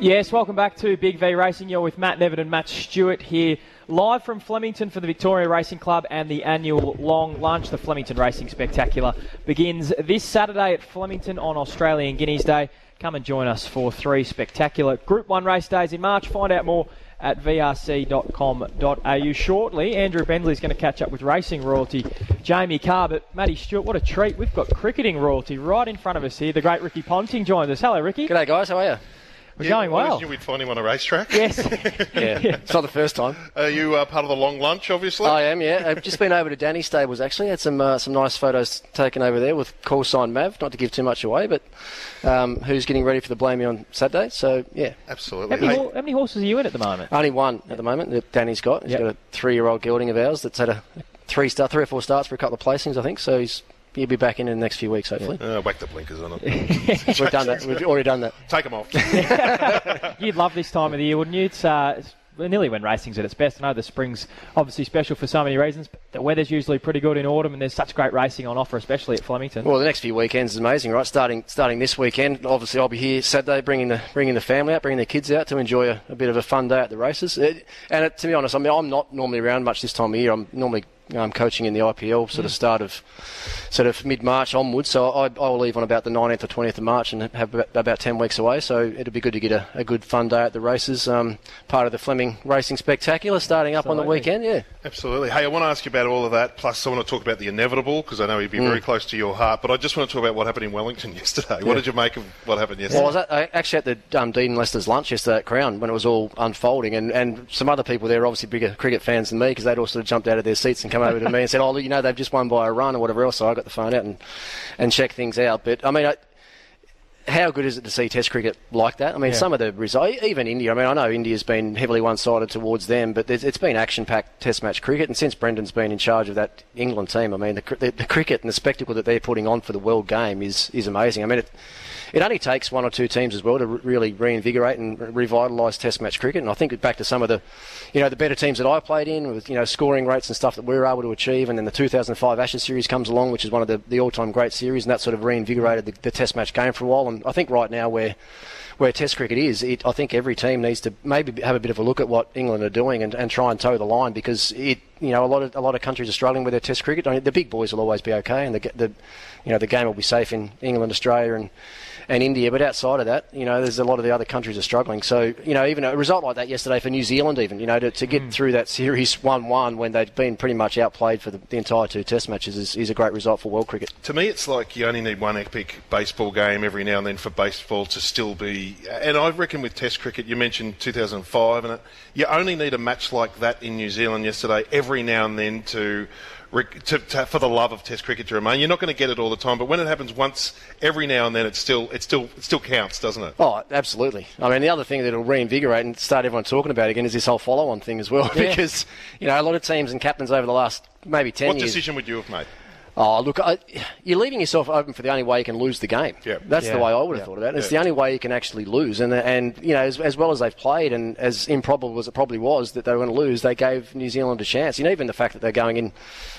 Yes, welcome back to Big V Racing. You're with Matt Nevin and Matt Stewart here, live from Flemington for the Victoria Racing Club and the annual long lunch. The Flemington Racing Spectacular begins this Saturday at Flemington on Australian Guineas Day. Come and join us for three spectacular Group 1 race days in March. Find out more at vrc.com.au shortly. Andrew Bensley is going to catch up with racing royalty Jamie Kah. But Matty Stewart, what a treat. We've got cricketing royalty right in front of us here. The great Ricky Ponting joins us. Hello, Ricky. G'day, guys. How are you? We're Yeah, going I well. knew we'd find him on a racetrack. Yes. Yeah, it's not the first time. Are you uh, part of the long lunch, obviously? I am. Yeah, I've just been over to Danny's stables. Actually, had some uh, some nice photos taken over there with call sign Mav. Not to give too much away, but um, who's getting ready for the Blamey on Saturday? So yeah, how, Absolutely. many, Hey, how many horses are you in at the moment? only one at the moment that Danny's got. He's Yep. got a three-year-old gelding of ours that's had a three star, three or four starts for a couple of placings, I think. So he's he'll be back in in the next few weeks, hopefully. uh, whack the blinkers on it. We've done that. We've already done that. Take them off. You'd love this time of the year, wouldn't you? It's, uh, it's nearly when racing's at its best. I know the spring's obviously special for so many reasons, but the weather's usually pretty good in autumn, and there's such great racing on offer, especially at Flemington. Well, the next few weekends is amazing, right? Starting starting this weekend, obviously I'll be here Saturday, bringing the bringing the family out, bringing the kids out to enjoy a, a bit of a fun day at the races. It, and it, to be honest, I mean I'm not normally around much this time of year. I'm normally um, coaching in the IPL, sort of start of sort of mid March onwards. So I, I will leave on about the 19th or 20th of March and have about, about 10 weeks away. So it'll be good to get a, a good fun day at the races. Um, part of the Flemington Racing Spectacular starting up on the weekend. Yeah. Absolutely. Hey, I want to ask you about all of that. Plus, I want to talk about the inevitable because I know he'd be Mm. very close to your heart. But I just want to talk about what happened in Wellington yesterday. What did you make of what happened yesterday? Well, I was at, I actually at the um, Dean Lester's lunch yesterday at Crown when it was all unfolding, and, and some other people there, obviously bigger cricket fans than me, because they'd all sort of jumped out of their seats and come over to me and said, "Oh, look, you know, they've just won by a run or whatever else." So I got the phone out and and checked things out. But I mean. I, how good is it to see Test cricket like that? I mean, Yeah. some of the results, even India. I mean, I know India's been heavily one-sided towards them, but it's been action-packed Test match cricket, and since Brendon's been in charge of that England team, I mean, the, the, the cricket and the spectacle that they're putting on for the world game is is amazing. I mean, it, it only takes one or two teams as well to re- really reinvigorate and re- revitalise Test match cricket. And I think back to some of the, you know, the better teams that I played in with you know scoring rates and stuff that we were able to achieve. And then the 2005 Ashes series comes along, which is one of the, the all-time great series, and that sort of reinvigorated the, the Test match game for a while. And I think right now where where Test cricket is, it, I think every team needs to maybe have a bit of a look at what England are doing and, and try and toe the line because it, you know, a lot of a lot of countries are struggling with their Test cricket. I mean, the big boys will always be okay, and the, the you know the game will be safe in England, Australia, and and India. But outside of that, you know, there's a lot of the other countries are struggling. So you know, even a result like that yesterday for New Zealand, even you know, to, to get hmm. through that series one-one when they've been pretty much outplayed for the, the entire two Test matches is, is a great result for world cricket. To me, it's like you only need one epic baseball game every now and then for baseball to still be. And I reckon with Test cricket, you mentioned 2005, and it, you only need a match like that in New Zealand yesterday every now and then to. To, to, for the love of Test cricket to remain, you're not going to get it all the time, but when it happens once every now and then, it still it still it still counts, doesn't it? Oh, absolutely. I mean, the other thing that'll reinvigorate and start everyone talking about again is this whole follow-on thing as well, because you know a lot of teams and captains over the last maybe ten What years. decision would you have made? Oh, look, I, you're leaving yourself open for the only way you can lose the game. Yeah. That's the way I would have Yeah. thought about it. It's Yeah. the only way you can actually lose. And, and you know, as, as well as they've played and as improbable as it probably was that they were going to lose, they gave New Zealand a chance. You know, even the fact that they're going in,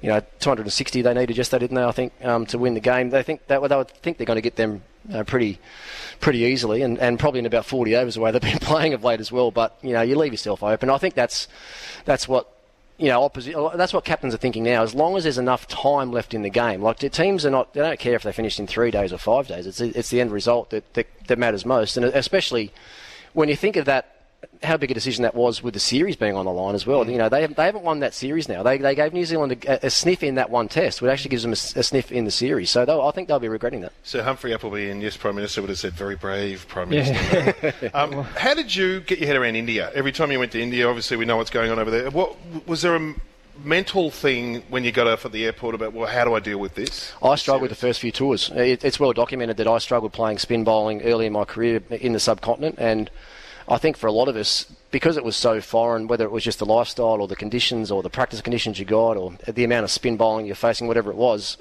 you know, 260 they needed yesterday, didn't they, I think, um, to win the game. They think that, they would think they're going to get them uh, pretty pretty easily and, and probably in about 40 overs the way they've been playing of late as well. But, you know, you leave yourself open. I think that's that's what you know, opposite. Oh, that's what captains are thinking now. As long as there's enough time left in the game, like teams are not, they don't care if they finished in three days or five days. It's it's the end result that that, that matters most, and especially when you think of that. How big a decision that was with the series being on the line as well. You know, they haven't, they haven't won that series now. They, they gave New Zealand a, a sniff in that one test, which actually gives them a sniff in the series. So I think they'll be regretting that. Sir Humphrey Appleby and yes, Prime Minister would have said very brave Prime Minister. um, how did you get your head around India? Every time you went to India, obviously we know what's going on over there. What was there a mental thing when you got off at the airport about well, how do I deal with this? I struggled with the first few tours. It, it's well documented that I struggled playing spin bowling early in my career in the subcontinent, and I think for a lot of us, because it was so foreign, whether it was just the lifestyle or the conditions or the practice conditions you got or the amount of spin bowling you're facing, whatever it was,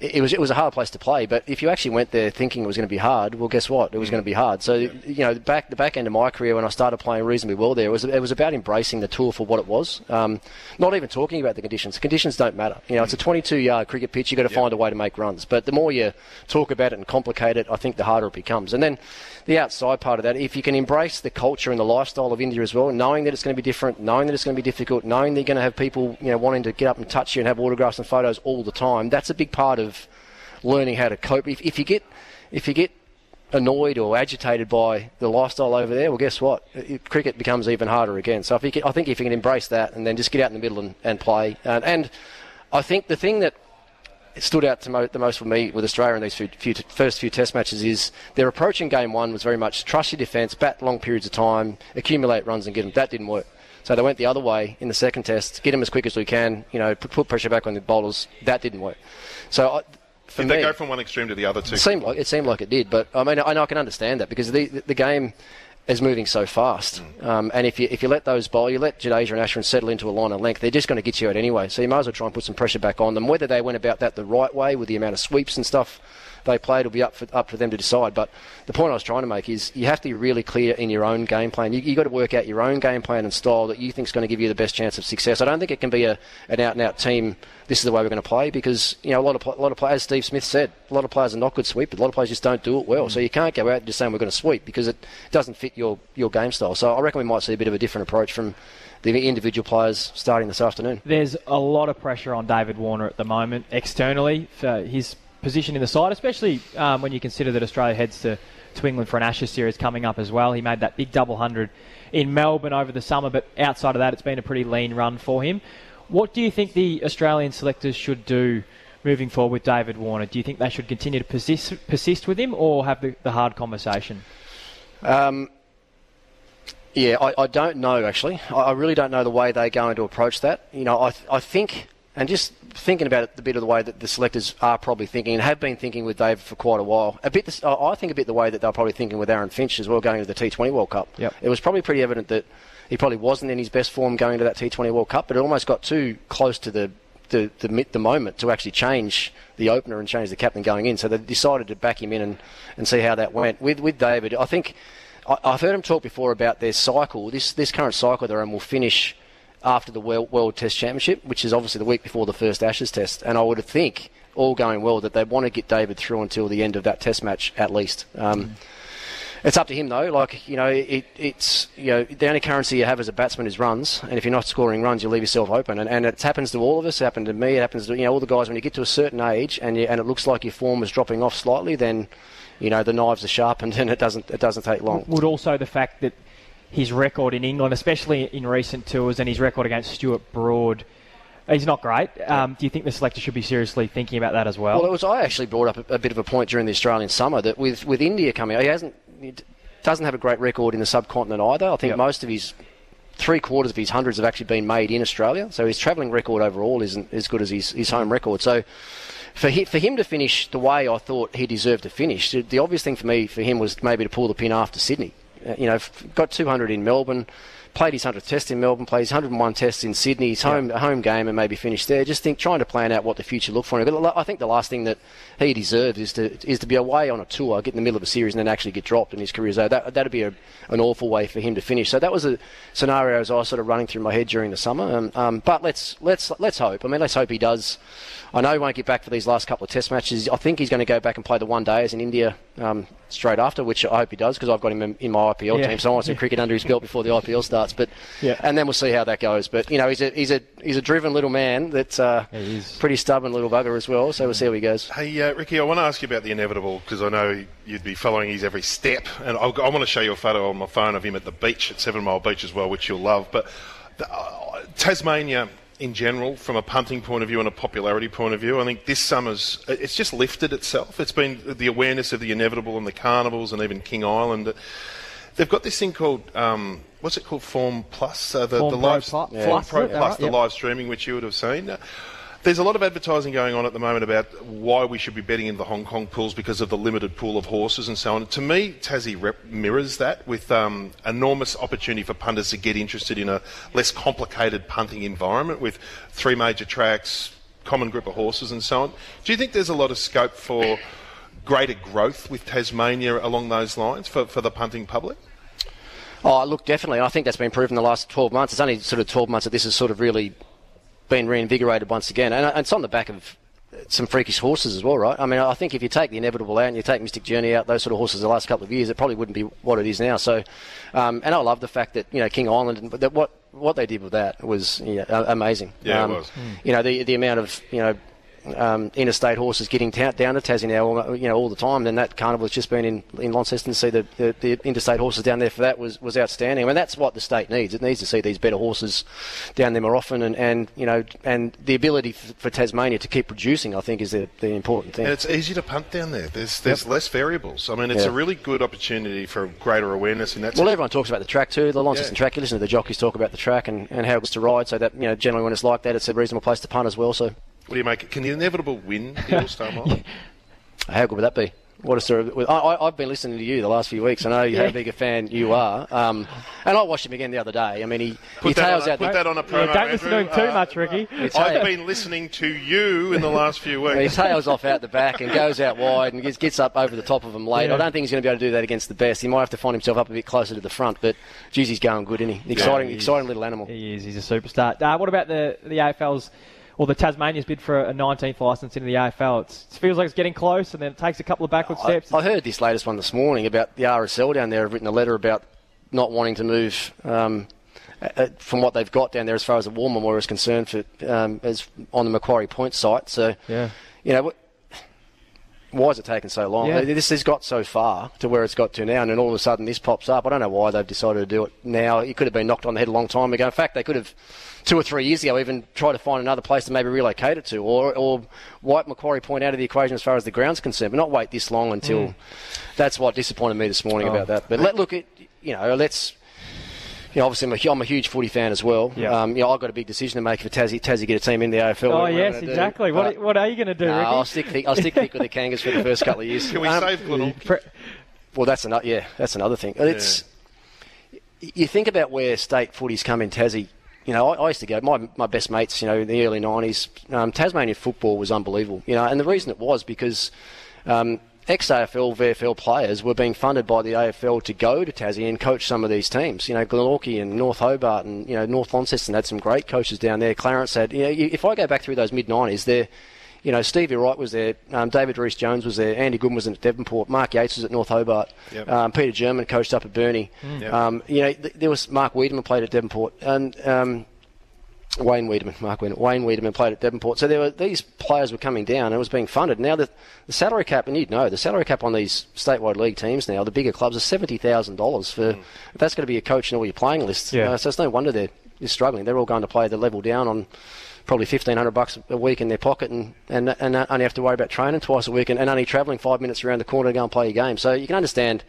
it, it was it was a hard place to play. But if you actually went there thinking it was going to be hard, well, guess what? It was going to be hard. So you know, the back the back end of my career when I started playing reasonably well there, it was it was about embracing the tour for what it was. Um, not even talking about the conditions. The conditions don't matter. You know, it's a 22 yard cricket pitch. You've got to find a way to make runs. But the more you talk about it and complicate it, I think the harder it becomes. And then the outside part of that, if you can embrace the culture and the lifestyle of India as well, knowing that it's going to be different, knowing that it's going to be difficult, knowing they're going to have people you know wanting to get up and touch you and have autographs and photos all the time, that's a big part of learning how to cope. If, if you get if you get annoyed or agitated by the lifestyle over there, well, guess what? It, cricket becomes even harder again. So can, I think if you can embrace that and then just get out in the middle and, and play, and, and I think the thing that stood out to mo- the most for me with Australia in these few, few t- first few Test matches is their approach in game one was very much trust your defence, bat long periods of time, accumulate runs and get them. That didn't work. So they went the other way in the second test, get them as quick as we can, you know, put, put pressure back on the bowlers. That didn't work. So I, for Did me, they go from one extreme to the other it too? seemed like it seemed like it did, but I mean, I know I can understand that because the the game is moving so fast, um, and if you if you let those bowl, you let Jadeja and Ashwin settle into a line of length, they're just going to get you out anyway. So you might as well try and put some pressure back on them. Whether they went about that the right way with the amount of sweeps and stuff they played will be up for up for them to decide. But the point I was trying to make is you have to be really clear in your own game plan. You you got to work out your own game plan and style that you think is going to give you the best chance of success. I don't think it can be a an out and out team. This is the way we're going to play because you know a lot of a lot of players. Steve Smith said a lot of players are not good sweepers. A lot of players just don't do it well. So mm. you can't go out just saying we're going to sweep because it doesn't fit your your game style. So I reckon we might see a bit of a different approach from the individual players starting this afternoon. There's a lot of pressure on David Warner at the moment externally for his position in the side, especially um, when you consider that Australia heads to, to England for an Ashes series coming up as well. He made that big double hundred in Melbourne over the summer, but outside of that, it's been a pretty lean run for him. What do you think the Australian selectors should do moving forward with David Warner? Do you think they should continue to persist, persist with him or have the, the hard conversation? Um, yeah, I, I don't know actually. I, I really don't know the way they're going to approach that. You know, I, I think, and just thinking about it a bit of the way that the selectors are probably thinking and have been thinking with David for quite a while. A bit, I I think a bit the way that they're probably thinking with Aaron Finch as well going to the T20 World Cup. Yep. It was probably pretty evident that he probably wasn't in his best form going to that T20 World Cup, but it almost got too close to the the, the, the moment to actually change the opener and change the captain going in. So they decided to back him in and, and see how that went. With with David, I think I, I've heard him talk before about their cycle. This this current cycle they're in will finish after the World, World Test Championship, which is obviously the week before the first Ashes Test. And I would think, all going well, that they want to get David through until the end of that Test match at least. Um, It's up to him though. Like you know, it, it's you know the only currency you have as a batsman is runs, and if you're not scoring runs, you leave yourself open. And, and it happens to all of us. It happened to me. It happens to you know all the guys. When you get to a certain age, and you, and it looks like your form is dropping off slightly, then you know the knives are sharpened, and it doesn't it doesn't take long. Would also the fact that his record in England, especially in recent tours, and his record against Stuart Broad, he's not great. Um, do you think the selector should be seriously thinking about that as well? Well, it was. I actually brought up a, a bit of a point during the Australian summer that with, with India coming, he hasn't he doesn't have a great record in the subcontinent either. I think Yep. most of his three quarters of his hundreds have actually been made in Australia. So his travelling record overall isn't as good as his, his home record. So for for him to finish the way I thought he deserved to finish, the obvious thing for me for him was maybe to pull the pin after Sydney. Uh, you know, got 200 in Melbourne. Played his 100th test in Melbourne, played his 101 tests in Sydney, his home home game, and maybe finish there. Just think, trying to plan out what the future looked for him. But I think the last thing that he deserves is to is to be away on a tour, get in the middle of a series, and then actually get dropped in his career. So that that'd be a, an awful way for him to finish. So that was a scenario as I was sort of running through my head during the summer. Um, um, but let's let's let's hope. I mean, let's hope he does. I know he won't get back for these last couple of test matches. I think he's going to go back and play the one days in India um, straight after, which I hope he does because I've got him in, in my IPL Yeah. team. So I want some cricket under his belt before the IPL starts. But Yeah. and then we'll see how that goes. But you know, he's a he's a he's a driven little man that's uh, Yeah, he is. pretty stubborn little bugger as well. So we'll see how he goes. Hey, uh, Ricky, I want to ask you about the inevitable because I know you'd be following his every step, and I'll, I want to show you a photo on my phone of him at the beach at Seven Mile Beach as well, which you'll love. But the, uh, Tasmania, in general, from a punting point of view and a popularity point of view, I think this summer's it's just lifted itself. It's been the awareness of the inevitable and the carnivals and even King Island. They've got this thing called um, what's it called? Form Plus, uh, the, Form the Pro live Plus, Pro Plus, right? the Yep. live streaming, which you would have seen. Uh, There's a lot of advertising going on at the moment about why we should be betting in the Hong Kong pools because of the limited pool of horses and so on. To me, Tassie rep- mirrors that with um, enormous opportunity for punters to get interested in a less complicated punting environment with three major tracks, common group of horses and so on. Do you think there's a lot of scope for greater growth with Tasmania along those lines for, for the punting public? Oh, look, definitely. I think that's been proven in the last 12 months. It's only sort of 12 months that this has sort of really been reinvigorated once again. And, it's on the back of some freakish horses as well, right? I mean, I think if you take the inevitable out and you take Mystic Journey out, those sort of horses the last couple of years, it probably wouldn't be what it is now. So, um, and I love the fact that you know King Island and that what what they did with that was yeah, amazing. Yeah, um, it was. You know, the the amount of you know um, interstate horses getting ta- down to Tassie now, you know, all the time. Then that carnival has just been in, in Launceston to see the, the, the, interstate horses down there for that was, was outstanding. I mean, that's what the state needs. It needs to see these better horses down there more often, and, and you know, and the ability for, for Tasmania to keep producing, I think, is the, the important thing. And it's easy to punt down there. There's there's yep. less variables. I mean, it's a really good opportunity for greater awareness. And that's well, everyone talks about the track too. The Launceston yeah. track. You listen to the jockeys talk about the track and, and how it's to ride. So that you know, generally when it's like that, it's a reasonable place to punt as well. So. What do you make? It? Can the inevitable win the All Star Mile? How good would that be? What a story! I, have been listening to you the last few weeks. I know yeah. how big a fan you are, um, and I watched him again the other day. I mean, he, put he tails a, out. Put that on a promo. Yeah, don't listen to him too uh, much, Ricky. I've been listening to you in the last few weeks. he tails off out the back and goes out wide and gets, gets up over the top of him late. Yeah. I don't think he's going to be able to do that against the best. He might have to find himself up a bit closer to the front, but geez, he's going good, isn't he? Exciting, yeah, exciting little animal. He is. He's a superstar. Uh, what about the the AFL's? Or the Tasmania's bid for a 19th licence into the AFL. It's, it feels like it's getting close, and then it takes a couple of backward steps. I, I, heard this latest one this morning about the RSL down there have written a letter about not wanting to move um, from what they've got down there as far as the war memorial is concerned for um, as on the Macquarie Point site. So, yeah. you know. Why has it taken so long? Yeah. This has got so far to where it's got to now, and then all of a sudden this pops up. I don't know why they've decided to do it now. It could have been knocked on the head a long time ago. In fact, they could have two or three years ago even try to find another place to maybe relocate it to, or, or wipe Macquarie Point out of the equation as far as the ground's concerned, but not wait this long until. Mm. That's what disappointed me this morning oh. about that. But let, look, at you know, let's. You know, obviously, I'm a, I'm a huge footy fan as well. Yeah. Um, you know, I've got a big decision to make for Tassie. Tassie get a team in the AFL. Oh yes, exactly. What, what are you going to do? No, I'll stick thick. I'll stick thick with the Kangas for the first couple of years. Can we um, save Well, that's another. Yeah, that's another thing. It's you think about where state footy's come in Tassie you know, I, I, used to go. My my best mates, you know, in the early '90s, um, Tasmanian football was unbelievable. You know, and the reason it was because um, ex-AFL, VFL players were being funded by the AFL to go to Tassie and coach some of these teams. You know, Glenorchy and North Hobart and you know North Launceston had some great coaches down there. Clarence had. You know, if I go back through those mid '90s, there you know, Stevie Wright was there, um, David Reese Jones was there, Andy Goodman was at Devonport, Mark Yates was at North Hobart, yep. um, Peter German coached up at Burnie. Mm. Yep. Um, you know, th- there was Mark Wiedemann played at Devonport, and um, Wayne Wiedemann, Mark Wiedemann, Wayne Wiedemann played at Devonport. So there were these players were coming down and it was being funded. Now the, the salary cap, and you'd know, the salary cap on these statewide league teams now, the bigger clubs, are seventy thousand dollars for. Mm. That's going to be a coach in all your playing lists, yeah. Uh, so it's no wonder they're, they're struggling. They're all going to play the level down on probably fifteen hundred bucks a week in their pocket, and, and and only have to worry about training twice a week, and, and only travelling five minutes around the corner to go and play your game. So you can understand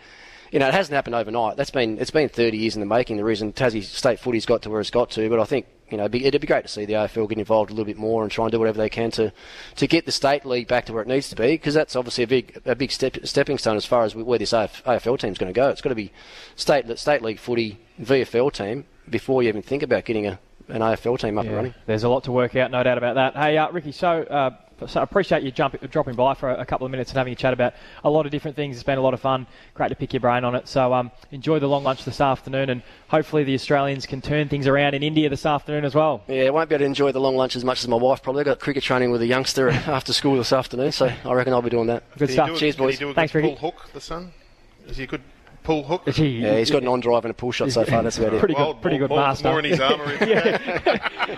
you know, it hasn't happened overnight. That's been it's been 30 years in the making. The reason Tassie State Footy's got to where it's got to, but I think you know it'd be great to see the AFL get involved a little bit more and try and do whatever they can to to get the state league back to where it needs to be because that's obviously a big a big step, stepping stone as far as where this AFL team's going to go. It's got to be state state league footy VFL team before you even think about getting a an AFL team up yeah, and running. There's a lot to work out, no doubt about that. Hey, uh, Ricky, so. Uh, so I appreciate you jump, dropping by for a, a, couple of minutes and having a chat about a lot of different things. It's been a lot of fun. Great to pick your brain on it. So um, enjoy the long lunch this afternoon, and hopefully the Australians can turn things around in India this afternoon as well. Yeah, I won't be able to enjoy the long lunch as much as my wife. Probably I got cricket training with a youngster after school this afternoon, so I reckon I'll be doing that. Good stuff. Cheers, boys. Thanks, Ricky. Pull hook, the son. Is he a good pull hook? He, yeah, he's got an on drive and a pull shot so far. That's about it. Pretty good, pretty good more, master. More in his armour.